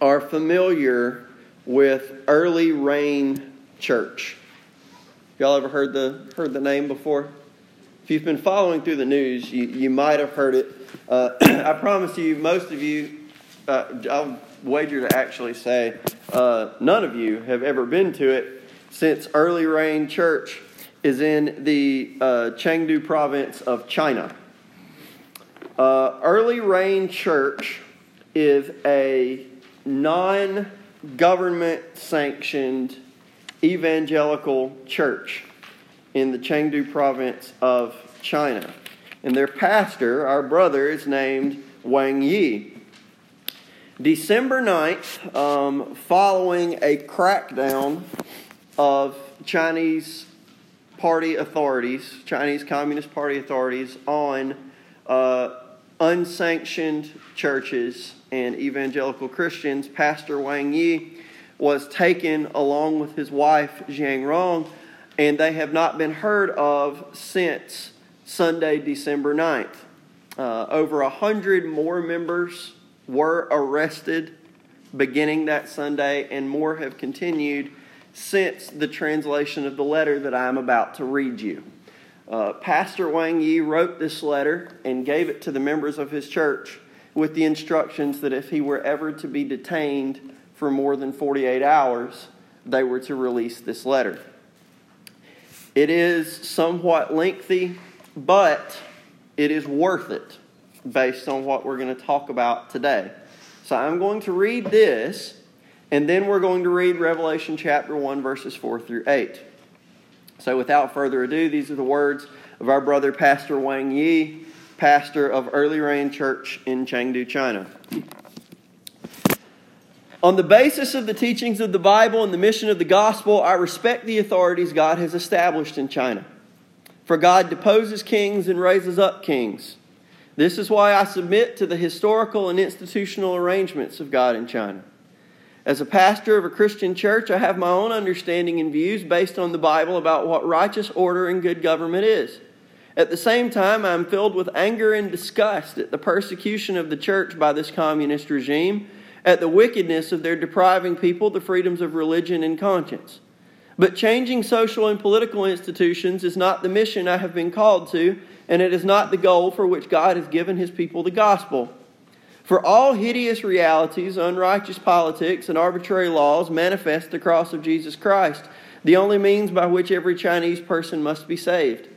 are familiar with Early Rain Church. Y'all ever heard the heard the name before? If you've been following through the news, you, you might have heard it. Uh, I promise you, most of you, uh, I'll wager to actually say, uh, none of you have ever been to it since Early Rain Church is in the uh, Chengdu province of China. Uh, Early Rain Church is a non government sanctioned evangelical church in the Chengdu province of China. And their pastor, our brother, is named Wang Yi. December 9th, um, following a crackdown of Chinese party authorities, Chinese Communist Party authorities, on uh, unsanctioned churches and evangelical Christians, Pastor Wang Yi was taken along with his wife Jiang Rong, and they have not been heard of since Sunday, December 9th. Uh, over a hundred more members were arrested beginning that Sunday, and more have continued since the translation of the letter that I am about to read you. Uh, Pastor Wang Yi wrote this letter and gave it to the members of his church with the instructions that if he were ever to be detained for more than 48 hours, they were to release this letter. It is somewhat lengthy, but it is worth it based on what we're going to talk about today. So I'm going to read this, and then we're going to read Revelation chapter 1, verses 4 through 8. So without further ado, these are the words of our brother, Pastor Wang Yi, pastor of Early Rain Church in Chengdu, China. On the basis of the teachings of the Bible and the mission of the gospel, I respect the authorities God has established in China. For God deposes kings and raises up kings. This is why I submit to the historical and institutional arrangements of God in China. As a pastor of a Christian church, I have my own understanding and views based on the Bible about what righteous order and good government is. At the same time, I am filled with anger and disgust at the persecution of the church by this communist regime, at the wickedness of their depriving people the freedoms of religion and conscience. But changing social and political institutions is not the mission I have been called to, and it is not the goal for which God has given his people the gospel. For all hideous realities, unrighteous politics, and arbitrary laws manifest the cross of Jesus Christ, the only means by which every Chinese person must be saved.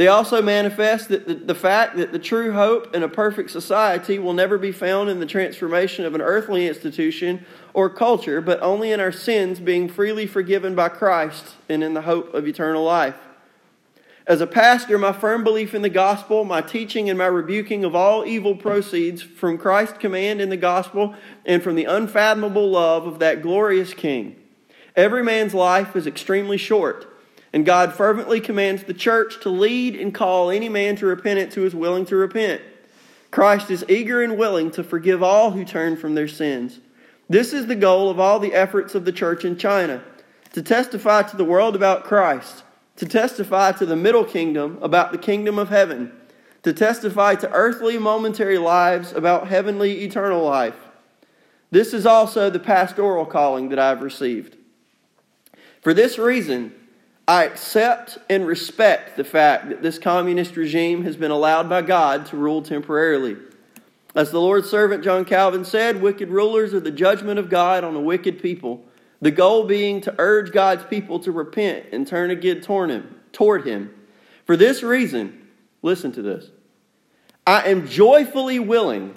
They also manifest that the, the, fact that the true hope in a perfect society will never be found in the transformation of an earthly institution or culture, but only in our sins being freely forgiven by Christ and in the hope of eternal life. As a pastor, my firm belief in the gospel, my teaching, and my rebuking of all evil proceeds from Christ's command in the gospel and from the unfathomable love of that glorious King. Every man's life is extremely short, and God fervently commands the church to lead and call any man to repentance who is willing to repent. Christ is eager and willing to forgive all who turn from their sins. This is the goal of all the efforts of the church in China to testify to the world about Christ to testify to the middle kingdom about the kingdom of heaven, to testify to earthly momentary lives about heavenly eternal life. This is also the pastoral calling that I've received. For this reason, I accept and respect the fact that this communist regime has been allowed by God to rule temporarily. As the Lord's servant John Calvin said, wicked rulers are the judgment of God on a wicked people. The goal being to urge God's people to repent and turn again toward him, toward him. For this reason, listen to this. I am joyfully willing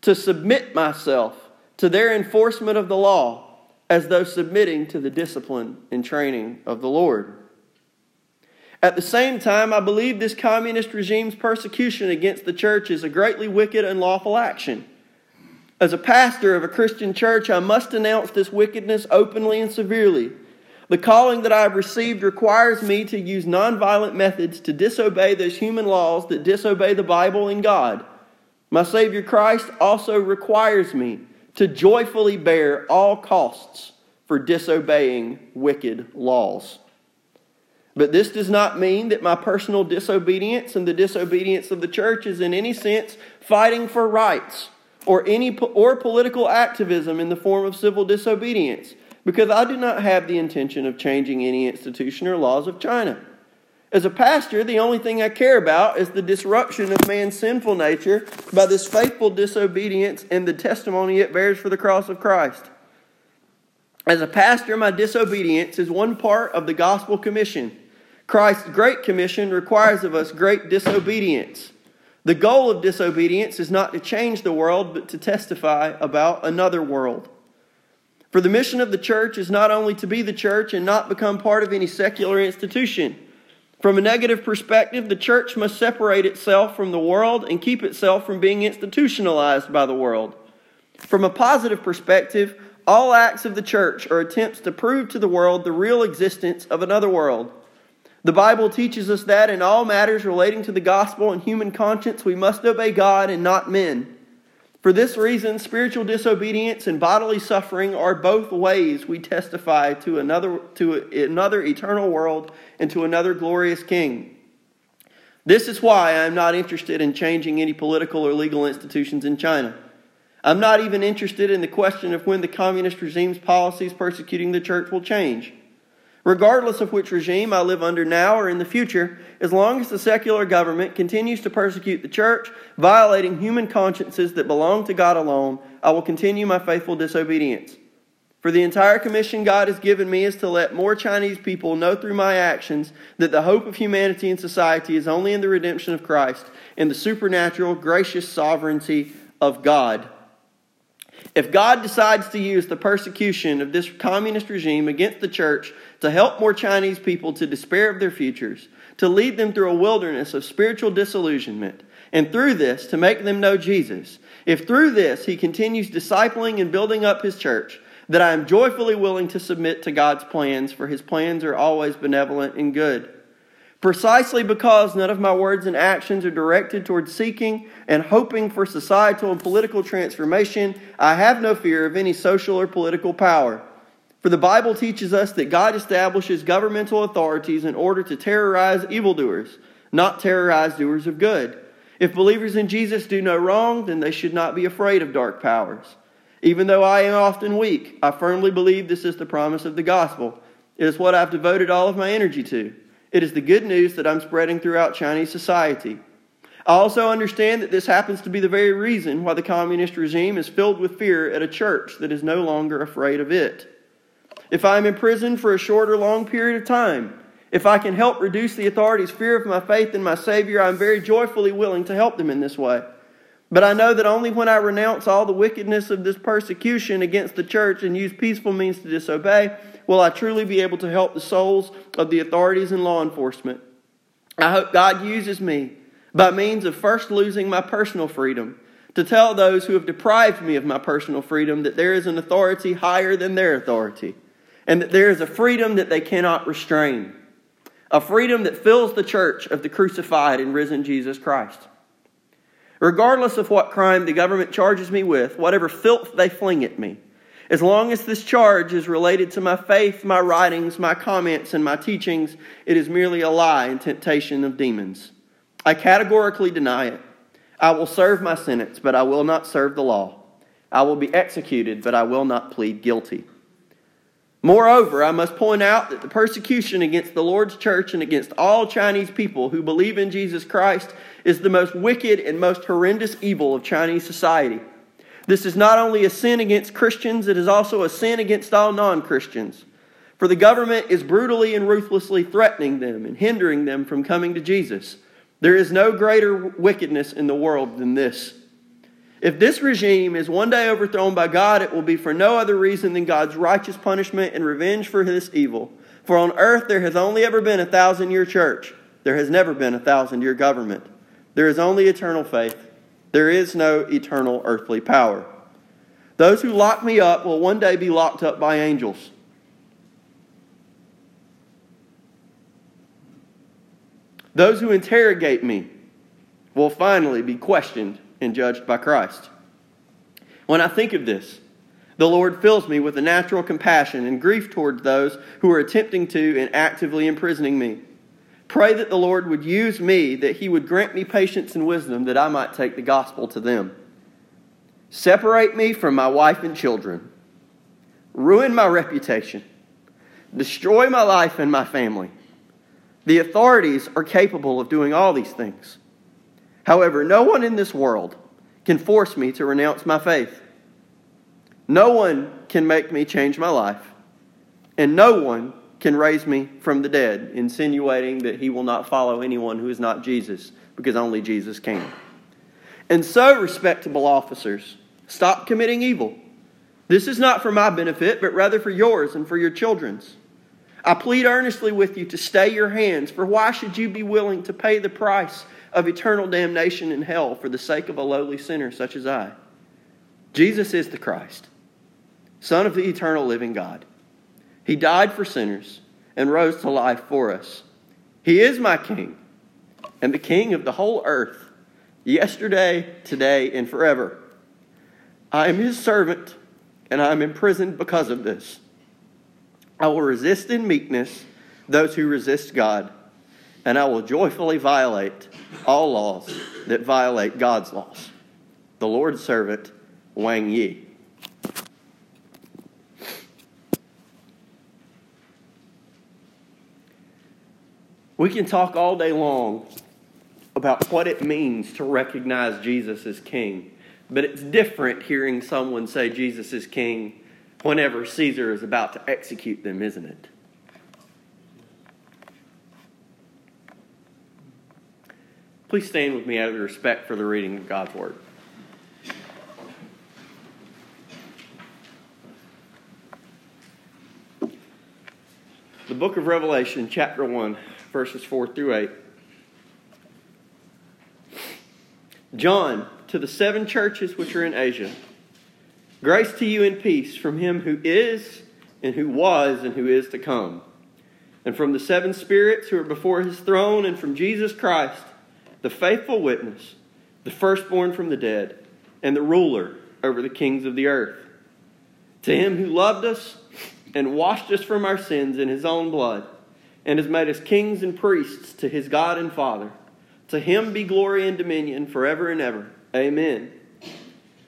to submit myself to their enforcement of the law as though submitting to the discipline and training of the Lord. At the same time, I believe this communist regime's persecution against the church is a greatly wicked and lawful action. As a pastor of a Christian church, I must denounce this wickedness openly and severely. The calling that I have received requires me to use nonviolent methods to disobey those human laws that disobey the Bible and God. My Savior Christ also requires me to joyfully bear all costs for disobeying wicked laws. But this does not mean that my personal disobedience and the disobedience of the church is in any sense fighting for rights or any or political activism in the form of civil disobedience because I do not have the intention of changing any institution or laws of China. As a pastor, the only thing I care about is the disruption of man's sinful nature by this faithful disobedience and the testimony it bears for the cross of Christ. As a pastor, my disobedience is one part of the gospel commission. Christ's great commission requires of us great disobedience. The goal of disobedience is not to change the world, but to testify about another world. For the mission of the church is not only to be the church and not become part of any secular institution. From a negative perspective, the church must separate itself from the world and keep itself from being institutionalized by the world. From a positive perspective, all acts of the church are attempts to prove to the world the real existence of another world. The Bible teaches us that in all matters relating to the gospel and human conscience, we must obey God and not men. For this reason, spiritual disobedience and bodily suffering are both ways we testify to another, to another eternal world and to another glorious king. This is why I am not interested in changing any political or legal institutions in China. I'm not even interested in the question of when the communist regime's policies persecuting the church will change. Regardless of which regime I live under now or in the future, as long as the secular government continues to persecute the church, violating human consciences that belong to God alone, I will continue my faithful disobedience. For the entire commission God has given me is to let more Chinese people know through my actions that the hope of humanity and society is only in the redemption of Christ and the supernatural, gracious sovereignty of God. If God decides to use the persecution of this communist regime against the church to help more Chinese people to despair of their futures, to lead them through a wilderness of spiritual disillusionment, and through this to make them know Jesus, if through this he continues discipling and building up his church, that I am joyfully willing to submit to God's plans, for his plans are always benevolent and good. Precisely because none of my words and actions are directed towards seeking and hoping for societal and political transformation, I have no fear of any social or political power. For the Bible teaches us that God establishes governmental authorities in order to terrorize evildoers, not terrorize doers of good. If believers in Jesus do no wrong, then they should not be afraid of dark powers. Even though I am often weak, I firmly believe this is the promise of the gospel. It is what I've devoted all of my energy to. It is the good news that I'm spreading throughout Chinese society. I also understand that this happens to be the very reason why the communist regime is filled with fear at a church that is no longer afraid of it. If I am imprisoned for a short or long period of time, if I can help reduce the authorities' fear of my faith in my Savior, I am very joyfully willing to help them in this way. But I know that only when I renounce all the wickedness of this persecution against the church and use peaceful means to disobey, will I truly be able to help the souls of the authorities and law enforcement. I hope God uses me by means of first losing my personal freedom to tell those who have deprived me of my personal freedom that there is an authority higher than their authority and that there is a freedom that they cannot restrain, a freedom that fills the church of the crucified and risen Jesus Christ. Regardless of what crime the government charges me with, whatever filth they fling at me, as long as this charge is related to my faith, my writings, my comments, and my teachings, it is merely a lie and temptation of demons. I categorically deny it. I will serve my sentence, but I will not serve the law. I will be executed, but I will not plead guilty. Moreover, I must point out that the persecution against the Lord's church and against all Chinese people who believe in Jesus Christ is the most wicked and most horrendous evil of Chinese society. This is not only a sin against Christians, it is also a sin against all non Christians. For the government is brutally and ruthlessly threatening them and hindering them from coming to Jesus. There is no greater wickedness in the world than this. If this regime is one day overthrown by God, it will be for no other reason than God's righteous punishment and revenge for this evil. For on earth there has only ever been a thousand year church, there has never been a thousand year government. There is only eternal faith, there is no eternal earthly power. Those who lock me up will one day be locked up by angels. Those who interrogate me will finally be questioned and judged by Christ. When I think of this, the Lord fills me with a natural compassion and grief towards those who are attempting to and actively imprisoning me. Pray that the Lord would use me, that He would grant me patience and wisdom that I might take the gospel to them. separate me from my wife and children, ruin my reputation, destroy my life and my family. The authorities are capable of doing all these things. However, no one in this world can force me to renounce my faith. No one can make me change my life, and no one can raise me from the dead, insinuating that he will not follow anyone who is not Jesus, because only Jesus can. And so, respectable officers, stop committing evil. This is not for my benefit, but rather for yours and for your children's. I plead earnestly with you to stay your hands, for why should you be willing to pay the price of eternal damnation in hell for the sake of a lowly sinner such as I? Jesus is the Christ, Son of the eternal living God. He died for sinners and rose to life for us. He is my King and the King of the whole earth, yesterday, today, and forever. I am his servant, and I am imprisoned because of this. I will resist in meekness those who resist God, and I will joyfully violate all laws that violate God's laws. The Lord's servant, Wang Yi. We can talk all day long about what it means to recognize Jesus as King, but it's different hearing someone say Jesus is King whenever Caesar is about to execute them, isn't it? Please stand with me out of respect for the reading of God's Word. The book of Revelation, chapter 1, verses 4 through 8. John, to the seven churches which are in Asia. Grace to you and peace from him who is, and who was, and who is to come, and from the seven spirits who are before his throne, and from Jesus Christ, the faithful witness, the firstborn from the dead, and the ruler over the kings of the earth. To him who loved us and washed us from our sins in his own blood, and has made us kings and priests to his God and Father. To him be glory and dominion forever and ever. Amen.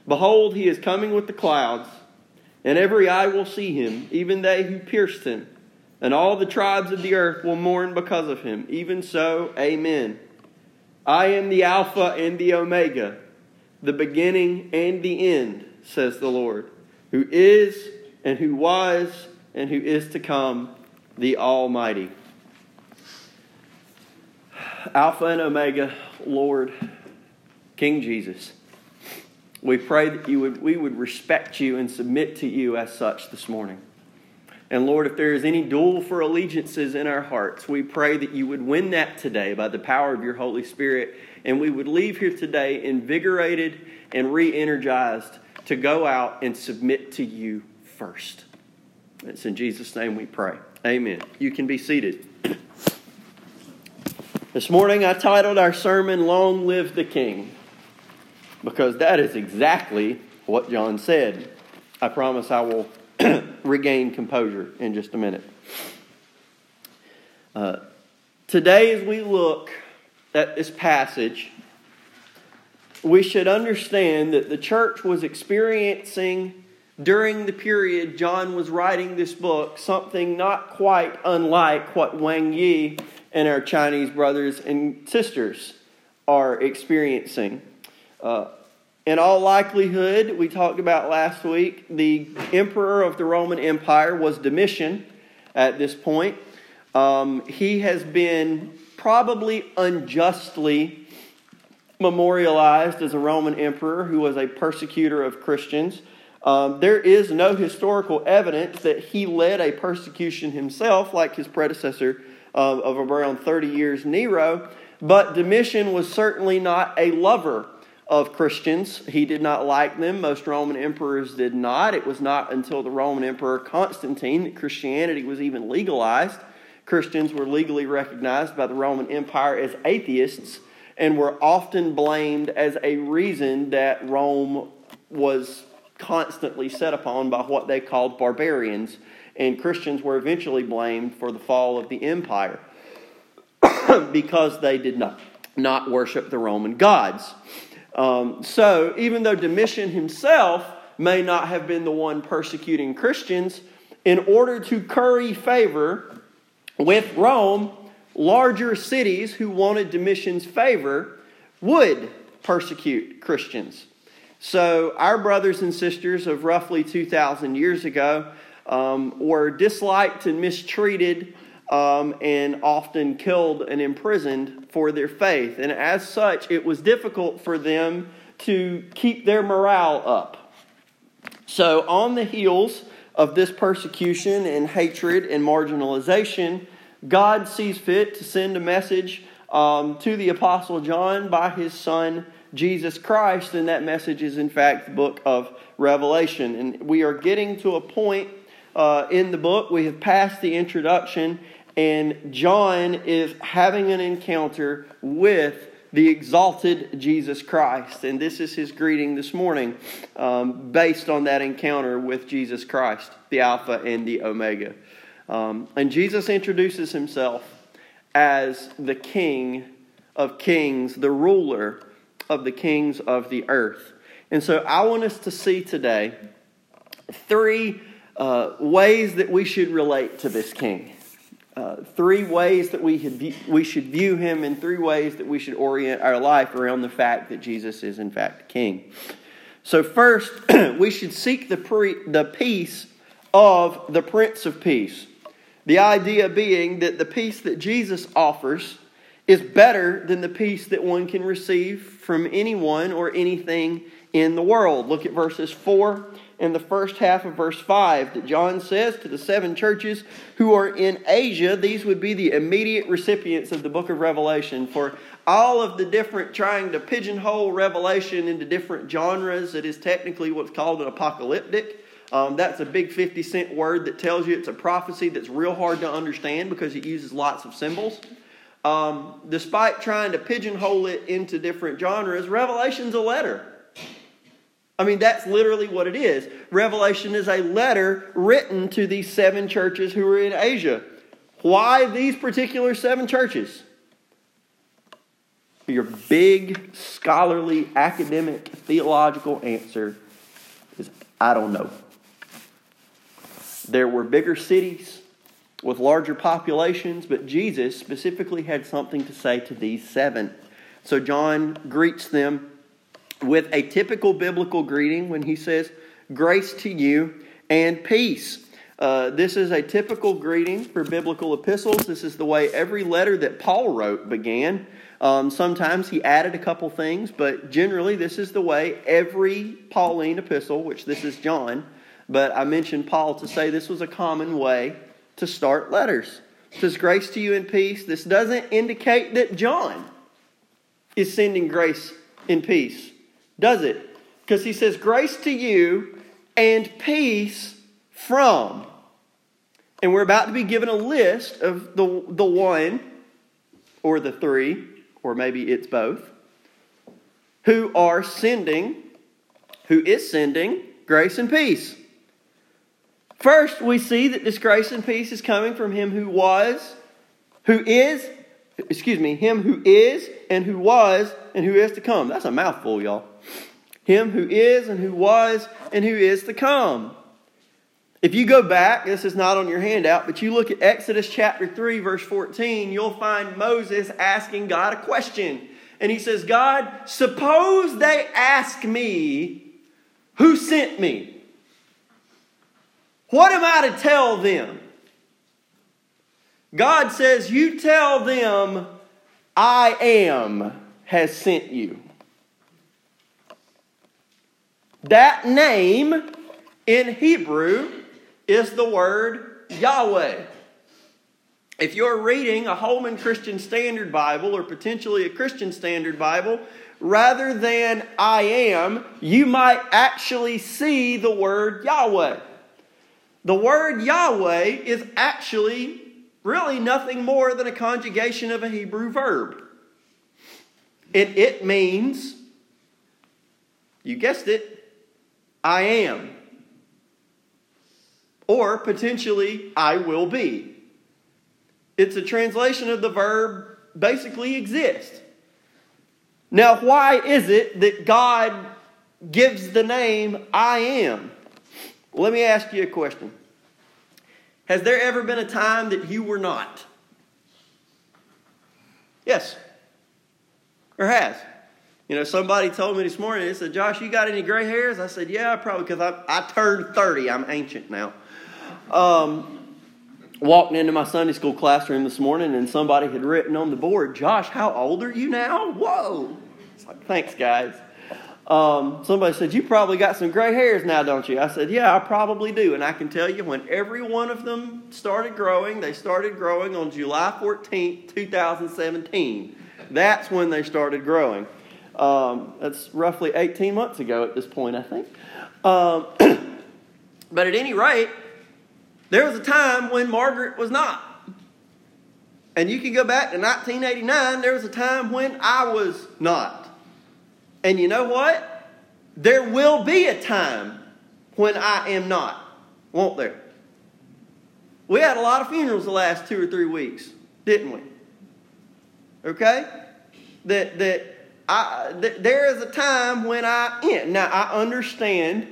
Behold, he is coming with the clouds, and every eye will see him, even they who pierced him, and all the tribes of the earth will mourn because of him. Even so, amen. I am the Alpha and the Omega, the beginning and the end, says the Lord, who is and who was and who is to come, the Almighty. Alpha and Omega, Lord, King Jesus. We pray that you would, we would respect you and submit to you as such this morning. And Lord, if there is any duel for allegiances in our hearts, we pray that you would win that today by the power of your Holy Spirit, and we would leave here today invigorated and re energized to go out and submit to you first. It's in Jesus' name we pray. Amen. You can be seated. This morning I titled our sermon, Long Live the King because that is exactly what John said. I promise I will regain composure in just a minute. Uh, today, as we look at this passage, we should understand that the church was experiencing during the period John was writing this book something not quite unlike what Wang Yi and our Chinese brothers and sisters are experiencing. Uh, in all likelihood, we talked about last week, the emperor of the Roman Empire was Domitian at this point. Um, he has been probably unjustly memorialized as a Roman emperor who was a persecutor of Christians. Um, there is no historical evidence that he led a persecution himself, like his predecessor uh, of around 30 years, Nero. But Domitian was certainly not a lover of Christians. He did not like them. Most Roman emperors did not. It was not until the Roman Emperor Constantine that Christianity was even legalized. Christians were legally recognized by the Roman Empire as atheists and were often blamed as a reason that Rome was constantly set upon by what they called barbarians. And Christians were eventually blamed for the fall of the empire because they did not, not worship the Roman gods. Um, so, even though Domitian himself may not have been the one persecuting Christians, in order to curry favor with Rome, larger cities who wanted Domitian's favor would persecute Christians. So, our brothers and sisters of roughly 2,000 years ago um, were disliked and mistreated um, and often killed and imprisoned for their faith. And as such, it was difficult for them to keep their morale up. So, on the heels of this persecution and hatred and marginalization, God sees fit to send a message um, to the Apostle John by his son Jesus Christ, and that message is in fact the book of Revelation. And we are getting to a point uh, in the book, we have passed the introduction, and John is having an encounter with the exalted Jesus Christ. And this is his greeting this morning um, based on that encounter with Jesus Christ, the Alpha and the Omega. Um, and Jesus introduces himself as the King of kings, the ruler of the kings of the earth. And so I want us to see today three uh, ways that we should relate to this king. Uh, three ways that we, we should view him, and three ways that we should orient our life around the fact that Jesus is, in fact, king. So, first, we should seek the, pre, the peace of the Prince of Peace. The idea being that the peace that Jesus offers is better than the peace that one can receive from anyone or anything in the world. Look at verses 4 in the first half of verse 5 that John says to the seven churches who are in Asia, these would be the immediate recipients of the book of Revelation. For all of the different trying to pigeonhole Revelation into different genres, it is technically what's called an apocalyptic. Um, that's a big 50 cent word that tells you it's a prophecy that's real hard to understand because it uses lots of symbols. Um, despite trying to pigeonhole it into different genres, Revelation's a letter. I mean, that's literally what it is. Revelation is a letter written to these seven churches who are in Asia. Why these particular seven churches? Your big, scholarly, academic, theological answer is I don't know. There were bigger cities with larger populations, but Jesus specifically had something to say to these seven. So John greets them with a typical biblical greeting when he says, Grace to you and peace. Uh, this is a typical greeting for biblical epistles. This is the way every letter that Paul wrote began. Um, sometimes he added a couple things, but generally, this is the way every Pauline epistle, which this is John, but I mentioned Paul to say this was a common way to start letters. It says, Grace to you and peace. This doesn't indicate that John is sending grace and peace does it? Because he says, Grace to you and peace from. And we're about to be given a list of the, the one or the three, or maybe it's both, who are sending, who is sending grace and peace. First, we see that this grace and peace is coming from him who was, who is, excuse me, him who is and who was and who is to come. That's a mouthful, y'all. Him who is and who was and who is to come. If you go back, this is not on your handout, but you look at Exodus chapter 3, verse 14, you'll find Moses asking God a question. And he says, God, suppose they ask me, who sent me? What am I to tell them? God says, You tell them, I am has sent you. That name in Hebrew is the word Yahweh. If you're reading a Holman Christian Standard Bible or potentially a Christian Standard Bible, rather than I am, you might actually see the word Yahweh. The word Yahweh is actually really nothing more than a conjugation of a Hebrew verb. And it means, you guessed it, I am. Or potentially, I will be. It's a translation of the verb basically exist. Now, why is it that God gives the name I am? Let me ask you a question. Has there ever been a time that you were not? Yes. Or has? You know, somebody told me this morning, they said, Josh, you got any gray hairs? I said, yeah, probably because I, I turned 30. I'm ancient now. Um, walked into my Sunday school classroom this morning and somebody had written on the board, Josh, how old are you now? Whoa. It's like, thanks, guys. Um, somebody said, You probably got some gray hairs now, don't you? I said, Yeah, I probably do. And I can tell you, when every one of them started growing, they started growing on July 14th, 2017. That's when they started growing. Um, that's roughly 18 months ago at this point, I think. Um, but at any rate, there was a time when Margaret was not. And you can go back to 1989, there was a time when I was not. And you know what? There will be a time when I am not, won't there? We had a lot of funerals the last two or three weeks, didn't we? Okay? That, that, I, that there is a time when I end. Now, I understand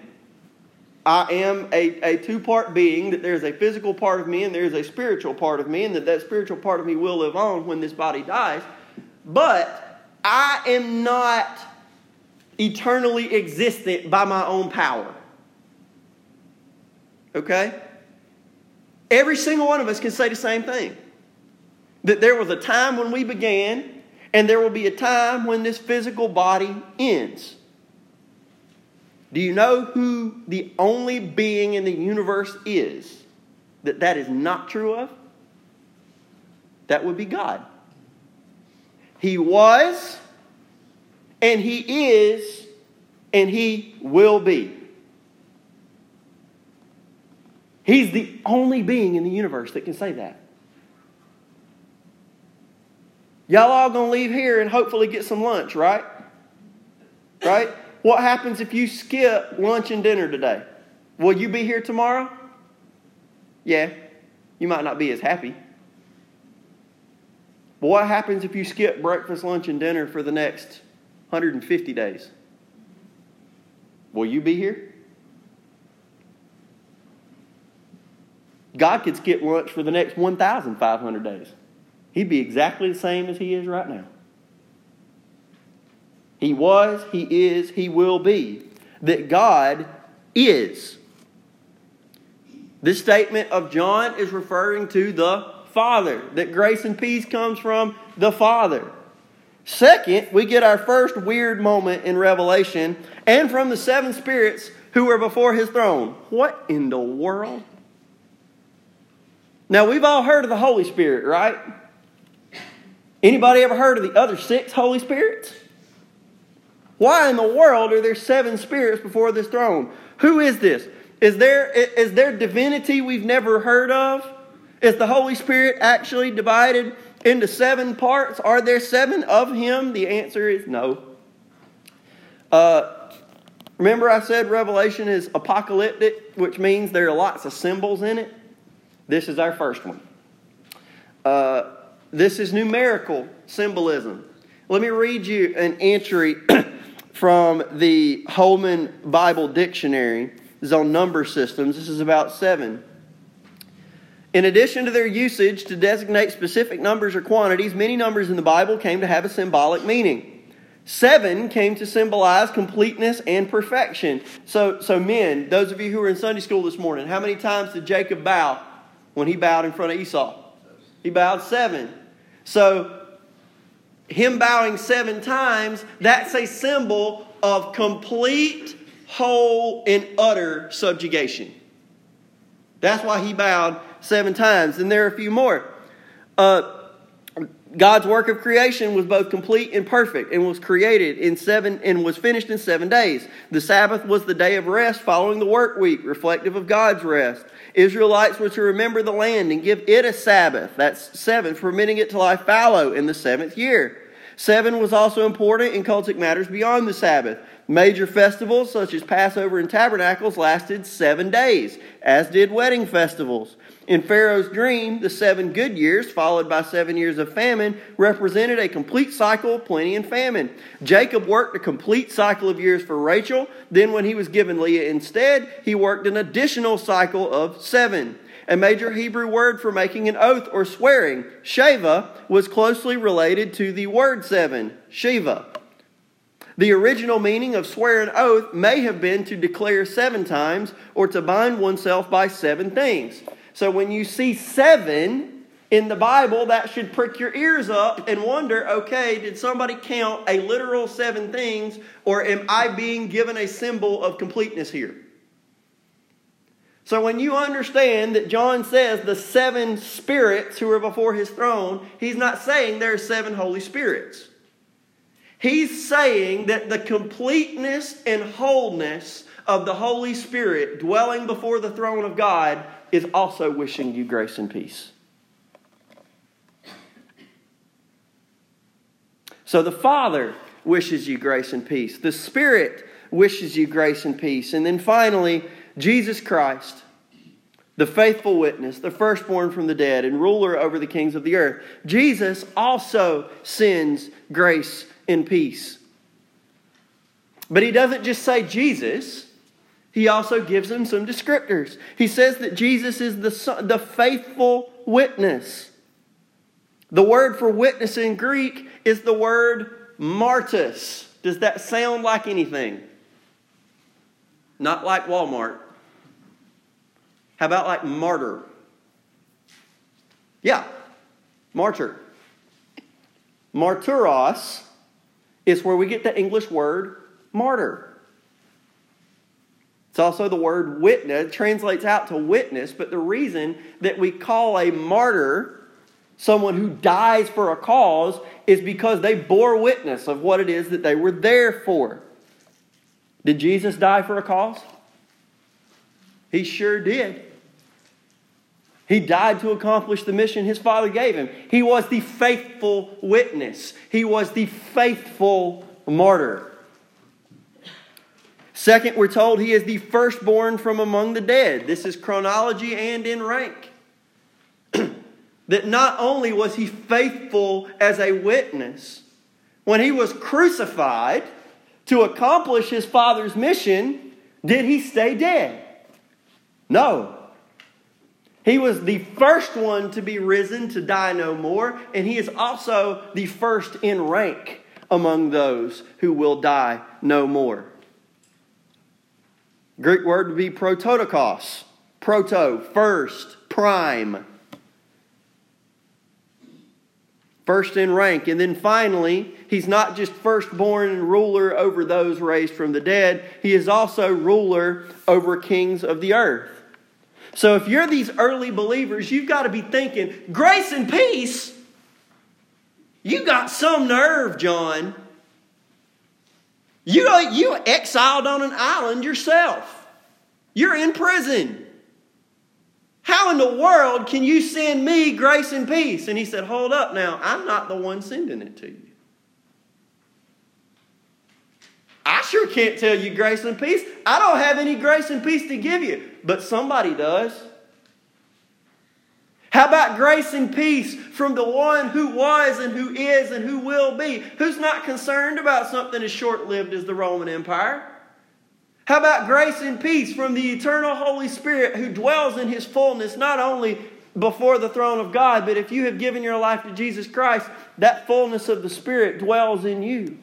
I am a, a two part being, that there's a physical part of me and there's a spiritual part of me, and that that spiritual part of me will live on when this body dies. But I am not eternally existent by my own power. Okay? Every single one of us can say the same thing. That there was a time when we began, and there will be a time when this physical body ends. Do you know who the only being in the universe is that that is not true of? That would be God. He was, and He is, and He will be. He's the only being in the universe that can say that. Y'all all gonna leave here and hopefully get some lunch, right? Right? What happens if you skip lunch and dinner today? Will you be here tomorrow? Yeah. You might not be as happy. But what happens if you skip breakfast, lunch, and dinner for the next 150 days? Will you be here? God could skip lunch for the next 1,500 days. He'd be exactly the same as he is right now. He was, he is, he will be. That God is. This statement of John is referring to the Father, that grace and peace comes from the Father. Second, we get our first weird moment in Revelation and from the seven spirits who were before his throne. What in the world? Now, we've all heard of the Holy Spirit, right? Anybody ever heard of the other six Holy Spirits? Why in the world are there seven spirits before this throne? Who is this? Is there, is there divinity we've never heard of? Is the Holy Spirit actually divided into seven parts? Are there seven of Him? The answer is no. Uh, remember, I said Revelation is apocalyptic, which means there are lots of symbols in it? This is our first one. Uh, this is numerical symbolism. Let me read you an entry from the Holman Bible Dictionary. This is on number systems. This is about seven. In addition to their usage to designate specific numbers or quantities, many numbers in the Bible came to have a symbolic meaning. Seven came to symbolize completeness and perfection. So, so men, those of you who were in Sunday school this morning, how many times did Jacob bow when he bowed in front of Esau? He bowed seven. So him bowing seven times, that's a symbol of complete, whole, and utter subjugation. That's why he bowed seven times. And there are a few more. Uh, God's work of creation was both complete and perfect and was created in seven and was finished in seven days. The Sabbath was the day of rest following the work week, reflective of God's rest. Israelites were to remember the land and give it a Sabbath. That's seven, permitting it to lie fallow in the seventh year. Seven was also important in cultic matters beyond the Sabbath. Major festivals such as Passover and Tabernacles lasted seven days, as did wedding festivals. In Pharaoh's dream, the seven good years, followed by seven years of famine, represented a complete cycle of plenty and famine. Jacob worked a complete cycle of years for Rachel. Then, when he was given Leah instead, he worked an additional cycle of seven. A major Hebrew word for making an oath or swearing, Sheva, was closely related to the word seven, Shiva. The original meaning of swear an oath may have been to declare seven times or to bind oneself by seven things. So when you see seven in the Bible, that should prick your ears up and wonder okay, did somebody count a literal seven things, or am I being given a symbol of completeness here? So when you understand that John says the seven spirits who are before his throne, he's not saying there are seven Holy Spirits. He's saying that the completeness and wholeness of the Holy Spirit dwelling before the throne of God is also wishing you grace and peace. So the Father wishes you grace and peace. The Spirit wishes you grace and peace. And then finally, Jesus Christ, the faithful witness, the firstborn from the dead, and ruler over the kings of the earth. Jesus also sends grace and peace. But he doesn't just say Jesus he also gives him some descriptors. He says that Jesus is the, the faithful witness. The word for witness in Greek is the word martus. Does that sound like anything? Not like Walmart. How about like martyr? Yeah, martyr. Martyros is where we get the English word martyr. It's also the word witness, it translates out to witness, but the reason that we call a martyr someone who dies for a cause is because they bore witness of what it is that they were there for. Did Jesus die for a cause? He sure did. He died to accomplish the mission his father gave him. He was the faithful witness, he was the faithful martyr. Second, we're told he is the firstborn from among the dead. This is chronology and in rank. that not only was he faithful as a witness, when he was crucified to accomplish his father's mission, did he stay dead? No. He was the first one to be risen to die no more, and he is also the first in rank among those who will die no more. Greek word would be prototokos. Proto, first, prime. First in rank. And then finally, he's not just firstborn and ruler over those raised from the dead, he is also ruler over kings of the earth. So if you're these early believers, you've got to be thinking, grace and peace. You got some nerve, John. You, you exiled on an island yourself. You're in prison. How in the world can you send me grace and peace? And he said, Hold up now. I'm not the one sending it to you. I sure can't tell you grace and peace. I don't have any grace and peace to give you, but somebody does. How about grace and peace from the one who was and who is and who will be, who's not concerned about something as short lived as the Roman Empire? How about grace and peace from the eternal Holy Spirit who dwells in his fullness, not only before the throne of God, but if you have given your life to Jesus Christ, that fullness of the Spirit dwells in you.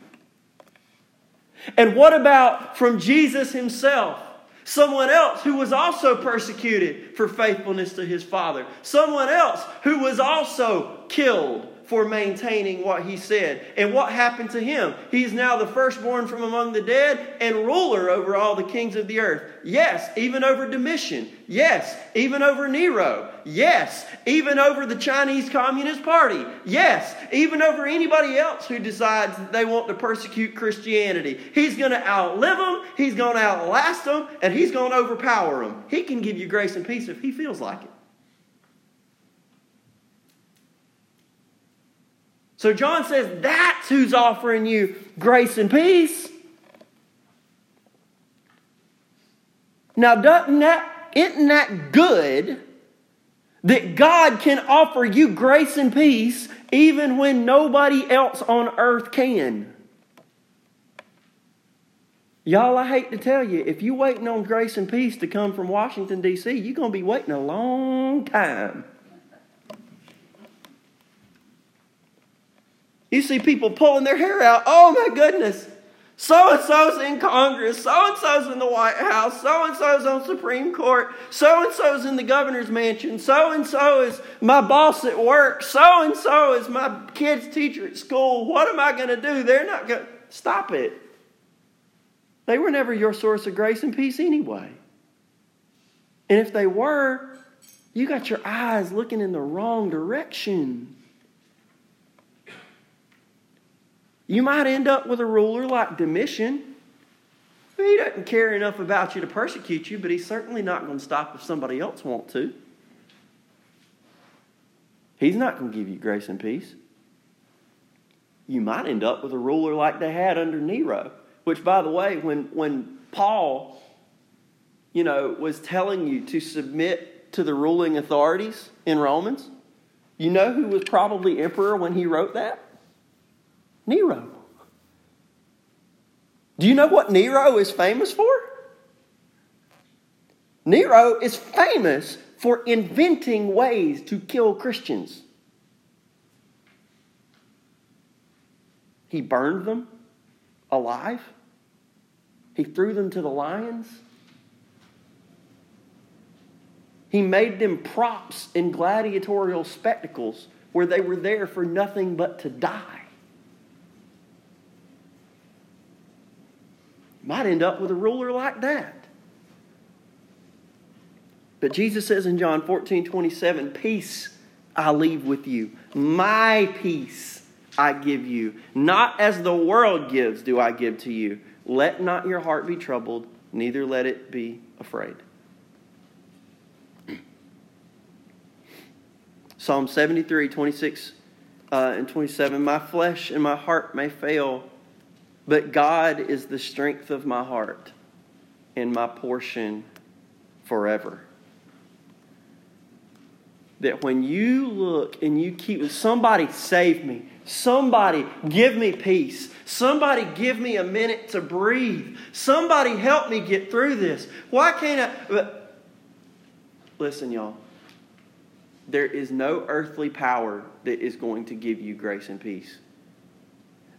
And what about from Jesus himself? Someone else who was also persecuted for faithfulness to his father. Someone else who was also killed for maintaining what he said. And what happened to him? He's now the firstborn from among the dead and ruler over all the kings of the earth. Yes, even over Domitian. Yes, even over Nero. Yes, even over the Chinese Communist Party. Yes, even over anybody else who decides that they want to persecute Christianity. He's going to outlive them, he's going to outlast them, and he's going to overpower them. He can give you grace and peace if he feels like it. So John says that's who's offering you grace and peace. Now, doesn't that, isn't that good that God can offer you grace and peace even when nobody else on earth can? Y'all, I hate to tell you, if you're waiting on grace and peace to come from Washington, D.C., you're going to be waiting a long time. You see people pulling their hair out. Oh my goodness. So and so's in Congress. So and so's in the White House. So and so's on Supreme Court. So and so's in the governor's mansion. So and so is my boss at work. So and so is my kid's teacher at school. What am I going to do? They're not going to. Stop it. They were never your source of grace and peace anyway. And if they were, you got your eyes looking in the wrong direction. You might end up with a ruler like Domitian. He doesn't care enough about you to persecute you, but he's certainly not going to stop if somebody else wants to. He's not going to give you grace and peace. You might end up with a ruler like they had under Nero, which, by the way, when, when Paul, you know, was telling you to submit to the ruling authorities in Romans, you know who was probably emperor when he wrote that? Nero. Do you know what Nero is famous for? Nero is famous for inventing ways to kill Christians. He burned them alive. He threw them to the lions. He made them props in gladiatorial spectacles where they were there for nothing but to die. Might end up with a ruler like that. But Jesus says in John 14 27, Peace I leave with you, my peace I give you. Not as the world gives, do I give to you. Let not your heart be troubled, neither let it be afraid. Psalm 73, 26 uh, and 27 My flesh and my heart may fail but God is the strength of my heart and my portion forever. That when you look and you keep, somebody save me, somebody give me peace, somebody give me a minute to breathe, somebody help me get through this. Why can't I? Listen, y'all, there is no earthly power that is going to give you grace and peace.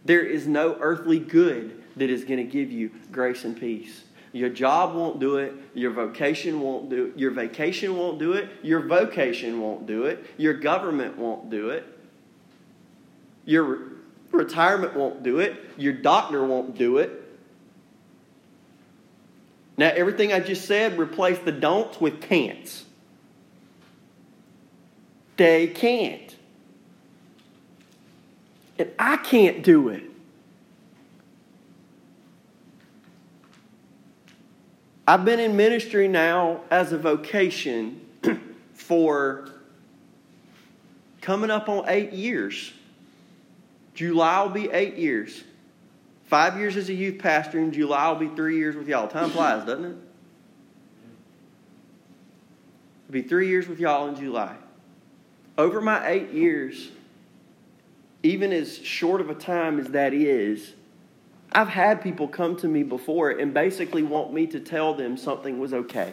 There is no earthly good that is going to give you grace and peace. Your job won't do it. Your vocation won't do it. Your vacation won't do it. Your vocation won't do it. Your government won't do it. Your retirement won't do it. Your doctor won't do it. Now, everything I just said, replace the don'ts with can'ts. They can't. And I can't do it. I've been in ministry now as a vocation for coming up on eight years. July will be eight years. Five years as a youth pastor, and July will be three years with y'all. Time flies, doesn't it? It'll be three years with y'all in July. Over my eight years, even as short of a time as that is, I've had people come to me before and basically want me to tell them something was okay,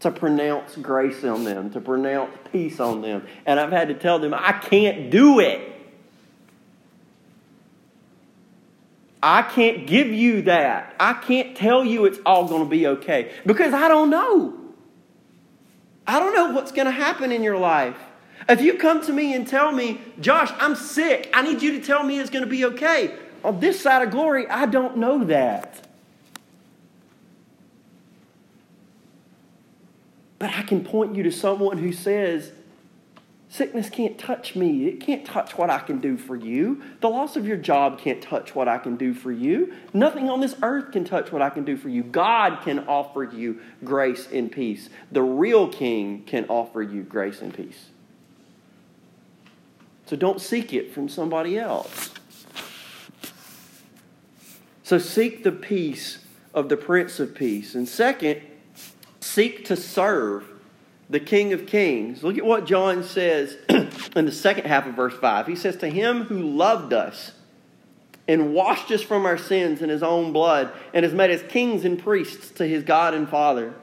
to pronounce grace on them, to pronounce peace on them. And I've had to tell them, I can't do it. I can't give you that. I can't tell you it's all going to be okay because I don't know. I don't know what's going to happen in your life. If you come to me and tell me, Josh, I'm sick, I need you to tell me it's going to be okay. On this side of glory, I don't know that. But I can point you to someone who says, Sickness can't touch me. It can't touch what I can do for you. The loss of your job can't touch what I can do for you. Nothing on this earth can touch what I can do for you. God can offer you grace and peace. The real king can offer you grace and peace. So don't seek it from somebody else. So seek the peace of the Prince of Peace. And second, seek to serve the King of Kings. Look at what John says in the second half of verse 5. He says, To him who loved us and washed us from our sins in his own blood and has made us kings and priests to his God and Father.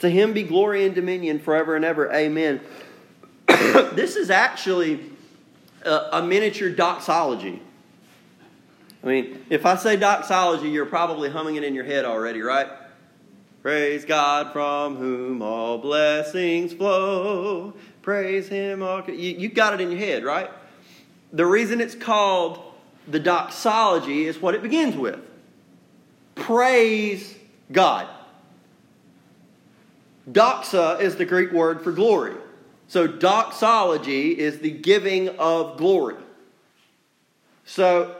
To him be glory and dominion forever and ever. Amen. this is actually a, a miniature doxology. I mean, if I say doxology, you're probably humming it in your head already, right? Praise God from whom all blessings flow. Praise Him. All... You, you got it in your head, right? The reason it's called the doxology is what it begins with Praise God. Doxa is the Greek word for glory. So, doxology is the giving of glory. So,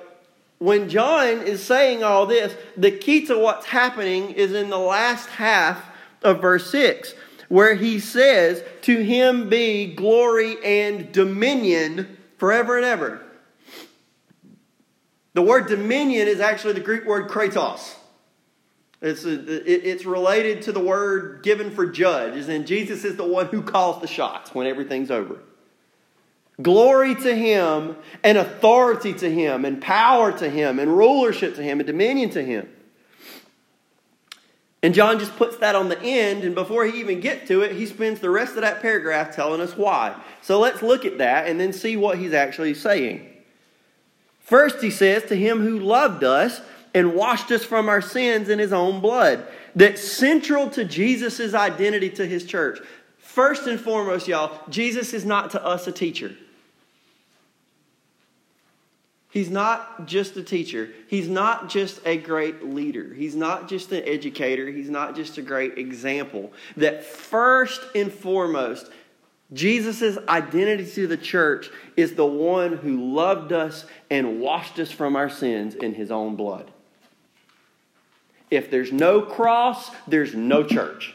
when John is saying all this, the key to what's happening is in the last half of verse 6, where he says, To him be glory and dominion forever and ever. The word dominion is actually the Greek word kratos. It's, uh, it's related to the word given for judge, and Jesus is the one who calls the shots when everything's over. Glory to him and authority to him and power to him and rulership to him and dominion to him. And John just puts that on the end, and before he even gets to it, he spends the rest of that paragraph telling us why. So let's look at that and then see what he's actually saying. First, he says, To him who loved us and washed us from our sins in his own blood. That's central to Jesus' identity to his church. First and foremost, y'all, Jesus is not to us a teacher. He's not just a teacher. He's not just a great leader. He's not just an educator. He's not just a great example. That first and foremost, Jesus' identity to the church is the one who loved us and washed us from our sins in his own blood. If there's no cross, there's no church.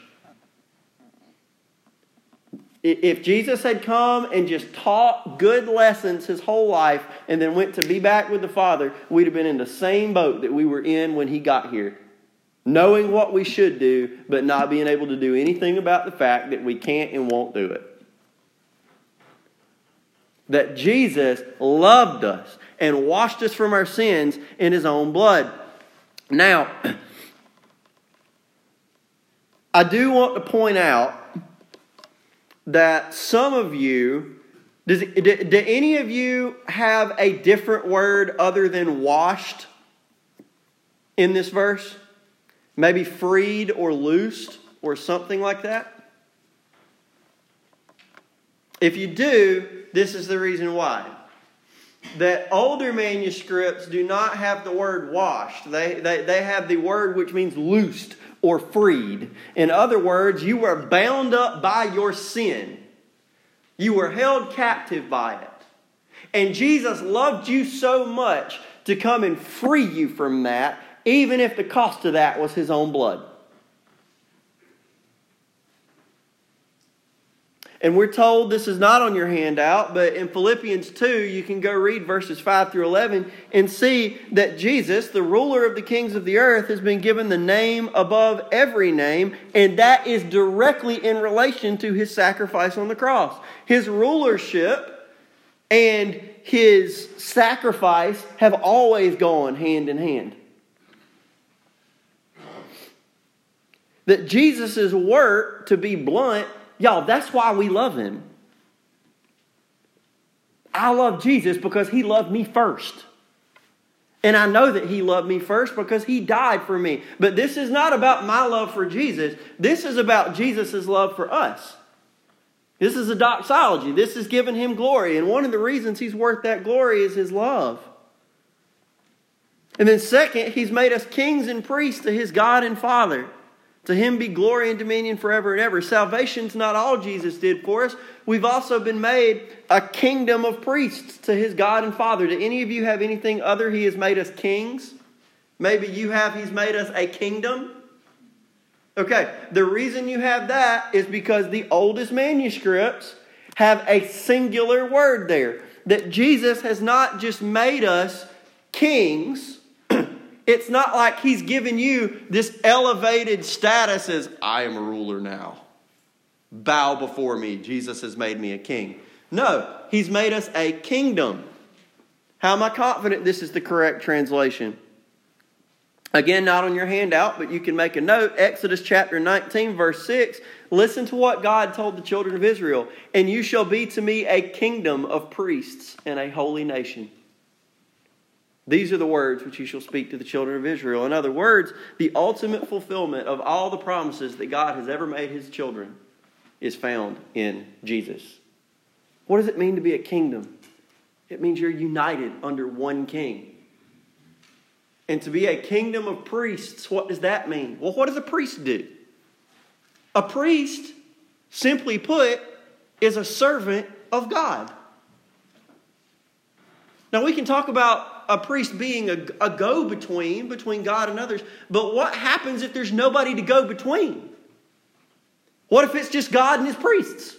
If Jesus had come and just taught good lessons his whole life and then went to be back with the Father, we'd have been in the same boat that we were in when he got here. Knowing what we should do, but not being able to do anything about the fact that we can't and won't do it. That Jesus loved us and washed us from our sins in his own blood. Now, I do want to point out that some of you, does, do, do any of you have a different word other than washed in this verse? Maybe freed or loosed or something like that? If you do, this is the reason why. That older manuscripts do not have the word washed. They, they, they have the word which means loosed or freed. In other words, you were bound up by your sin, you were held captive by it. And Jesus loved you so much to come and free you from that, even if the cost of that was his own blood. And we're told this is not on your handout, but in Philippians 2, you can go read verses 5 through 11 and see that Jesus, the ruler of the kings of the earth, has been given the name above every name, and that is directly in relation to his sacrifice on the cross. His rulership and his sacrifice have always gone hand in hand. That Jesus' work, to be blunt, Y'all, that's why we love him. I love Jesus because he loved me first. And I know that he loved me first because he died for me. But this is not about my love for Jesus. This is about Jesus' love for us. This is a doxology. This is giving him glory. And one of the reasons he's worth that glory is his love. And then, second, he's made us kings and priests to his God and Father. To him be glory and dominion forever and ever. Salvation's not all Jesus did for us. We've also been made a kingdom of priests to his God and Father. Do any of you have anything other? He has made us kings. Maybe you have, he's made us a kingdom. Okay, the reason you have that is because the oldest manuscripts have a singular word there. that Jesus has not just made us kings. It's not like he's given you this elevated status as I am a ruler now. Bow before me. Jesus has made me a king. No, he's made us a kingdom. How am I confident this is the correct translation? Again, not on your handout, but you can make a note. Exodus chapter 19, verse 6. Listen to what God told the children of Israel. And you shall be to me a kingdom of priests and a holy nation. These are the words which you shall speak to the children of Israel. In other words, the ultimate fulfillment of all the promises that God has ever made his children is found in Jesus. What does it mean to be a kingdom? It means you're united under one king. And to be a kingdom of priests, what does that mean? Well, what does a priest do? A priest, simply put, is a servant of God. Now, we can talk about a priest being a, a go between, between God and others, but what happens if there's nobody to go between? What if it's just God and his priests?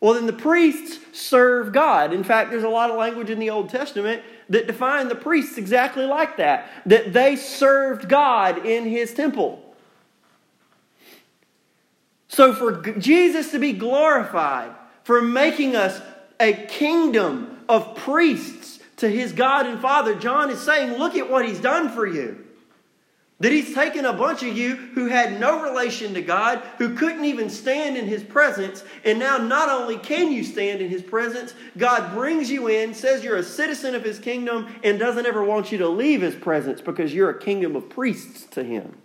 Well, then the priests serve God. In fact, there's a lot of language in the Old Testament that define the priests exactly like that, that they served God in his temple. So, for Jesus to be glorified, for making us a kingdom of priests to his God and Father, John is saying, Look at what he's done for you. That he's taken a bunch of you who had no relation to God, who couldn't even stand in his presence, and now not only can you stand in his presence, God brings you in, says you're a citizen of his kingdom, and doesn't ever want you to leave his presence because you're a kingdom of priests to him.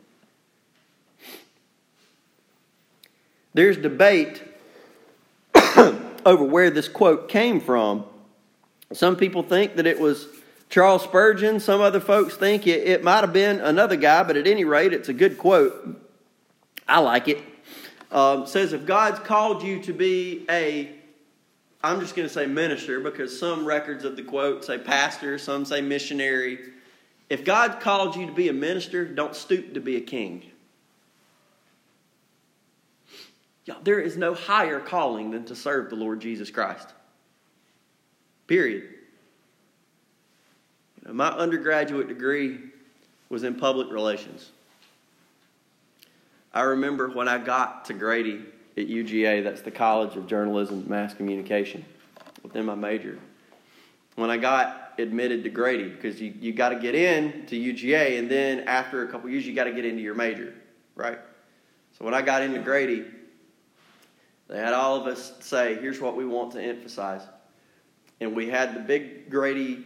There's debate over where this quote came from. Some people think that it was Charles Spurgeon. Some other folks think it, it might have been another guy, but at any rate, it's a good quote. I like it. Um, says, If God's called you to be a, I'm just going to say minister because some records of the quote say pastor, some say missionary. If God called you to be a minister, don't stoop to be a king. There is no higher calling than to serve the Lord Jesus Christ. Period. My undergraduate degree was in public relations. I remember when I got to Grady at UGA, that's the College of Journalism and Mass Communication, within my major. When I got admitted to Grady, because you, you got to get in to UGA, and then after a couple years, you got to get into your major, right? So when I got into Grady, they had all of us say, here's what we want to emphasize. And we had the big Grady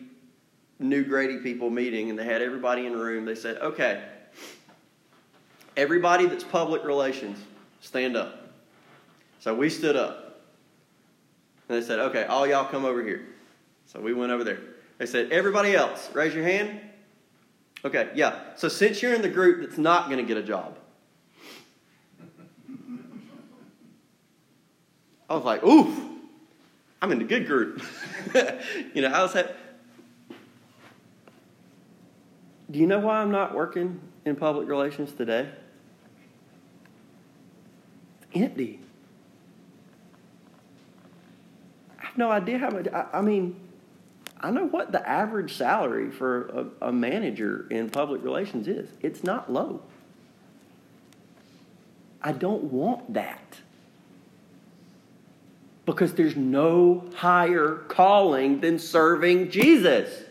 new Grady people meeting, and they had everybody in the room. They said, okay, everybody that's public relations, stand up. So we stood up. And they said, okay, all y'all come over here. So we went over there. They said, everybody else, raise your hand. Okay, yeah. So since you're in the group that's not going to get a job, I was like, ooh, I'm in the good group. you know, I was having, Do you know why I'm not working in public relations today? It's empty. I have no idea how much. I, I mean, I know what the average salary for a, a manager in public relations is. It's not low. I don't want that because there's no higher calling than serving Jesus.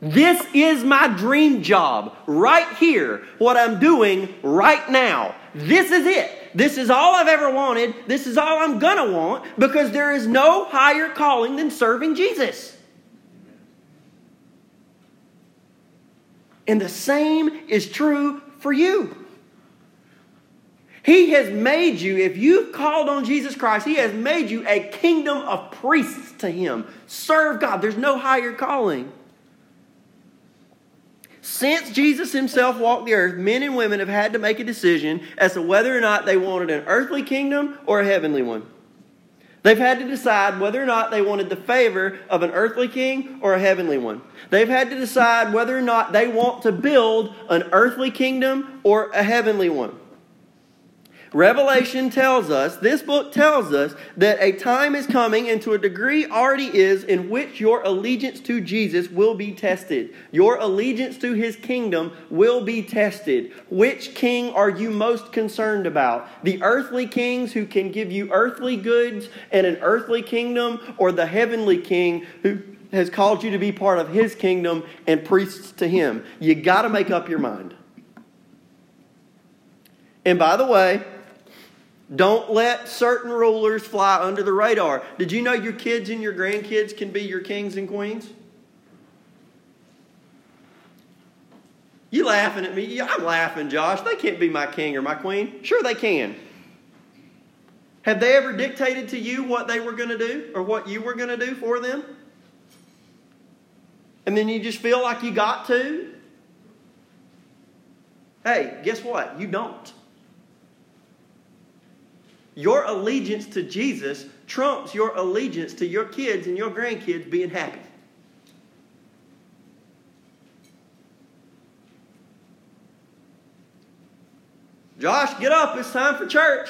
This is my dream job right here, what I'm doing right now. This is it. This is all I've ever wanted. This is all I'm going to want because there is no higher calling than serving Jesus. And the same is true for you. He has made you, if you've called on Jesus Christ, He has made you a kingdom of priests to Him. Serve God. There's no higher calling. Since Jesus himself walked the earth, men and women have had to make a decision as to whether or not they wanted an earthly kingdom or a heavenly one. They've had to decide whether or not they wanted the favor of an earthly king or a heavenly one. They've had to decide whether or not they want to build an earthly kingdom or a heavenly one. Revelation tells us, this book tells us, that a time is coming, and to a degree already is, in which your allegiance to Jesus will be tested. Your allegiance to his kingdom will be tested. Which king are you most concerned about? The earthly kings who can give you earthly goods and an earthly kingdom, or the heavenly king who has called you to be part of his kingdom and priests to him? You got to make up your mind. And by the way, don't let certain rulers fly under the radar. Did you know your kids and your grandkids can be your kings and queens? You laughing at me? I'm laughing, Josh. They can't be my king or my queen. Sure, they can. Have they ever dictated to you what they were going to do or what you were going to do for them? And then you just feel like you got to? Hey, guess what? You don't. Your allegiance to Jesus trumps your allegiance to your kids and your grandkids being happy. Josh, get up. It's time for church.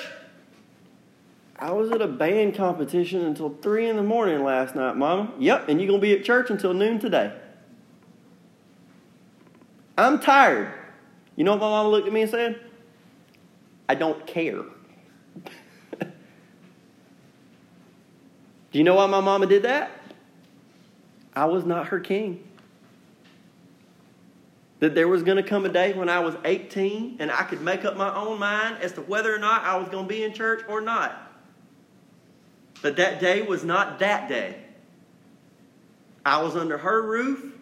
I was at a band competition until 3 in the morning last night, Mama. Yep, and you're going to be at church until noon today. I'm tired. You know what my mama looked at me and said? I don't care. Do you know why my mama did that? I was not her king. That there was going to come a day when I was 18 and I could make up my own mind as to whether or not I was going to be in church or not. But that day was not that day. I was under her roof.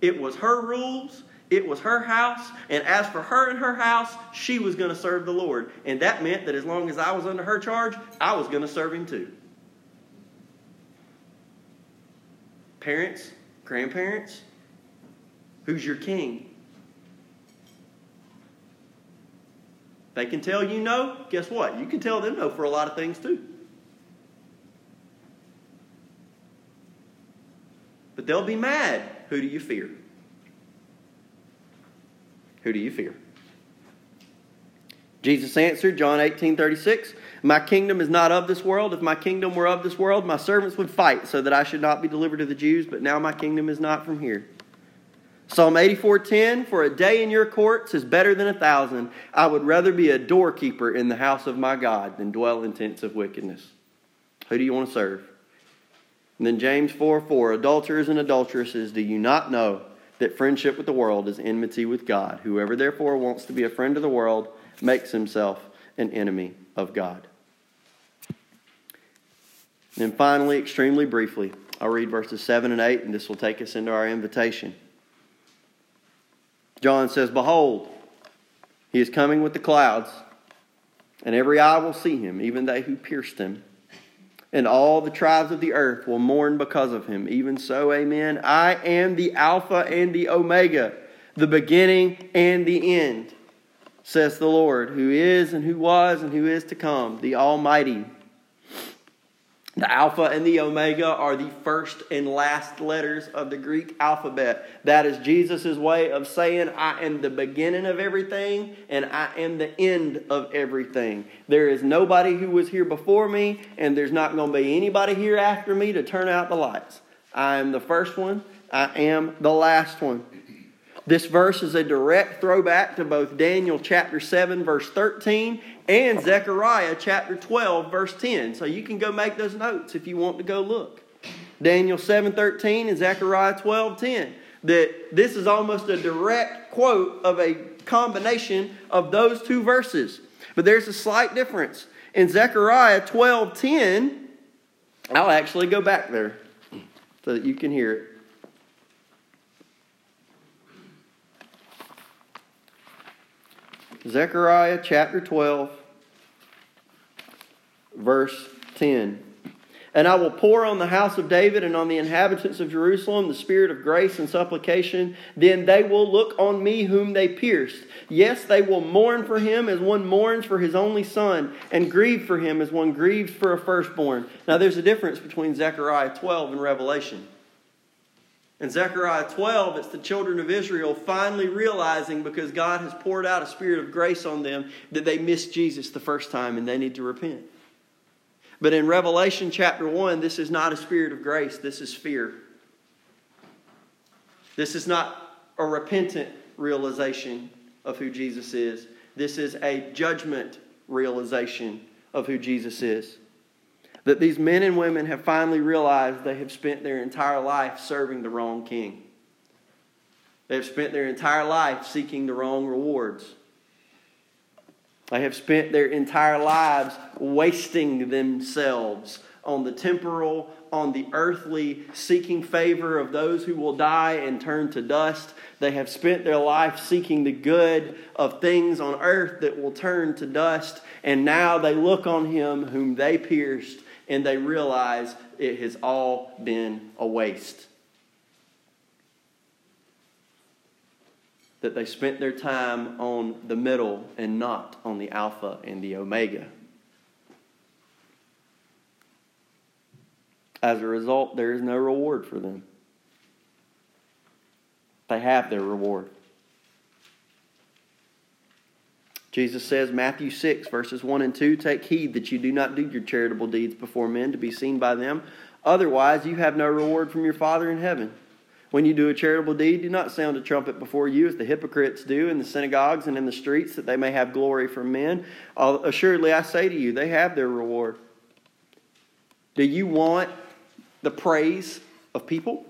It was her rules. It was her house. And as for her and her house, she was going to serve the Lord. And that meant that as long as I was under her charge, I was going to serve him too. Parents, grandparents, who's your king? They can tell you no. Guess what? You can tell them no for a lot of things too. But they'll be mad. Who do you fear? Who do you fear? Jesus answered, John 18 36, My kingdom is not of this world. If my kingdom were of this world, my servants would fight so that I should not be delivered to the Jews, but now my kingdom is not from here. Psalm 84 10, For a day in your courts is better than a thousand. I would rather be a doorkeeper in the house of my God than dwell in tents of wickedness. Who do you want to serve? And then James 4 4, Adulterers and adulteresses, do you not know that friendship with the world is enmity with God? Whoever therefore wants to be a friend of the world makes himself an enemy of God. And finally, extremely briefly, I'll read verses 7 and 8, and this will take us into our invitation. John says, Behold, he is coming with the clouds, and every eye will see him, even they who pierced him. And all the tribes of the earth will mourn because of him. Even so, amen. I am the Alpha and the Omega, the beginning and the end says the Lord, who is and who was and who is to come, the Almighty. The Alpha and the Omega are the first and last letters of the Greek alphabet. That is Jesus' way of saying, I am the beginning of everything and I am the end of everything. There is nobody who was here before me, and there's not going to be anybody here after me to turn out the lights. I am the first one, I am the last one. This verse is a direct throwback to both Daniel chapter 7, verse 13, and Zechariah chapter 12, verse 10. So you can go make those notes if you want to go look. Daniel 7, 13 and Zechariah 12, 10. That this is almost a direct quote of a combination of those two verses. But there's a slight difference. In Zechariah 12, 10, I'll actually go back there so that you can hear it. Zechariah chapter 12, verse 10. And I will pour on the house of David and on the inhabitants of Jerusalem the spirit of grace and supplication. Then they will look on me whom they pierced. Yes, they will mourn for him as one mourns for his only son, and grieve for him as one grieves for a firstborn. Now, there's a difference between Zechariah 12 and Revelation. In Zechariah 12, it's the children of Israel finally realizing because God has poured out a spirit of grace on them that they missed Jesus the first time and they need to repent. But in Revelation chapter 1, this is not a spirit of grace, this is fear. This is not a repentant realization of who Jesus is. This is a judgment realization of who Jesus is. That these men and women have finally realized they have spent their entire life serving the wrong king. They have spent their entire life seeking the wrong rewards. They have spent their entire lives wasting themselves on the temporal, on the earthly, seeking favor of those who will die and turn to dust. They have spent their life seeking the good of things on earth that will turn to dust. And now they look on him whom they pierced and they realize it has all been a waste. That they spent their time on the middle and not on the Alpha and the Omega. As a result, there is no reward for them. They have their reward. Jesus says, Matthew 6, verses 1 and 2 Take heed that you do not do your charitable deeds before men to be seen by them. Otherwise, you have no reward from your Father in heaven. When you do a charitable deed, do not sound a trumpet before you, as the hypocrites do in the synagogues and in the streets, that they may have glory from men. Assuredly, I say to you, they have their reward. Do you want the praise of people?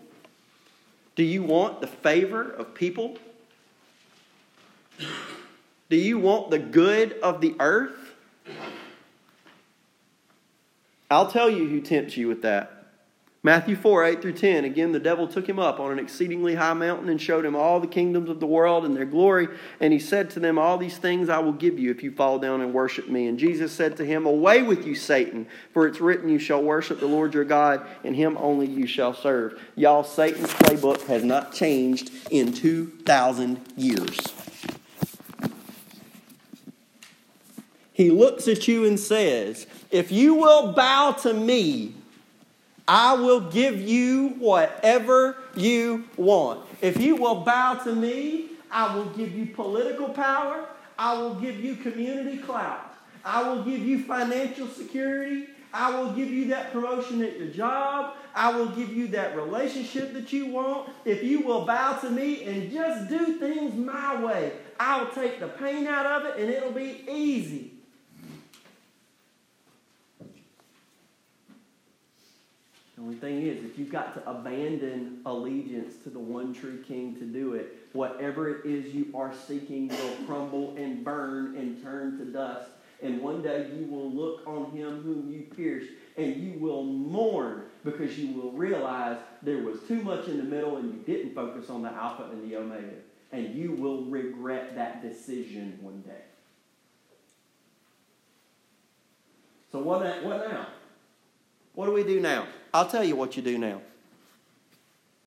Do you want the favor of people? Do you want the good of the earth? I'll tell you who tempts you with that. Matthew 4, 8 through 10. Again, the devil took him up on an exceedingly high mountain and showed him all the kingdoms of the world and their glory. And he said to them, All these things I will give you if you fall down and worship me. And Jesus said to him, Away with you, Satan, for it's written, You shall worship the Lord your God, and him only you shall serve. Y'all, Satan's playbook has not changed in 2,000 years. He looks at you and says, If you will bow to me, I will give you whatever you want. If you will bow to me, I will give you political power. I will give you community clout. I will give you financial security. I will give you that promotion at your job. I will give you that relationship that you want. If you will bow to me and just do things my way, I will take the pain out of it and it'll be easy. The only thing is, if you've got to abandon allegiance to the one true King to do it, whatever it is you are seeking will crumble and burn and turn to dust. And one day you will look on him whom you pierced and you will mourn because you will realize there was too much in the middle and you didn't focus on the Alpha and the Omega. And you will regret that decision one day. So, what, what now? What do we do now? I'll tell you what you do now.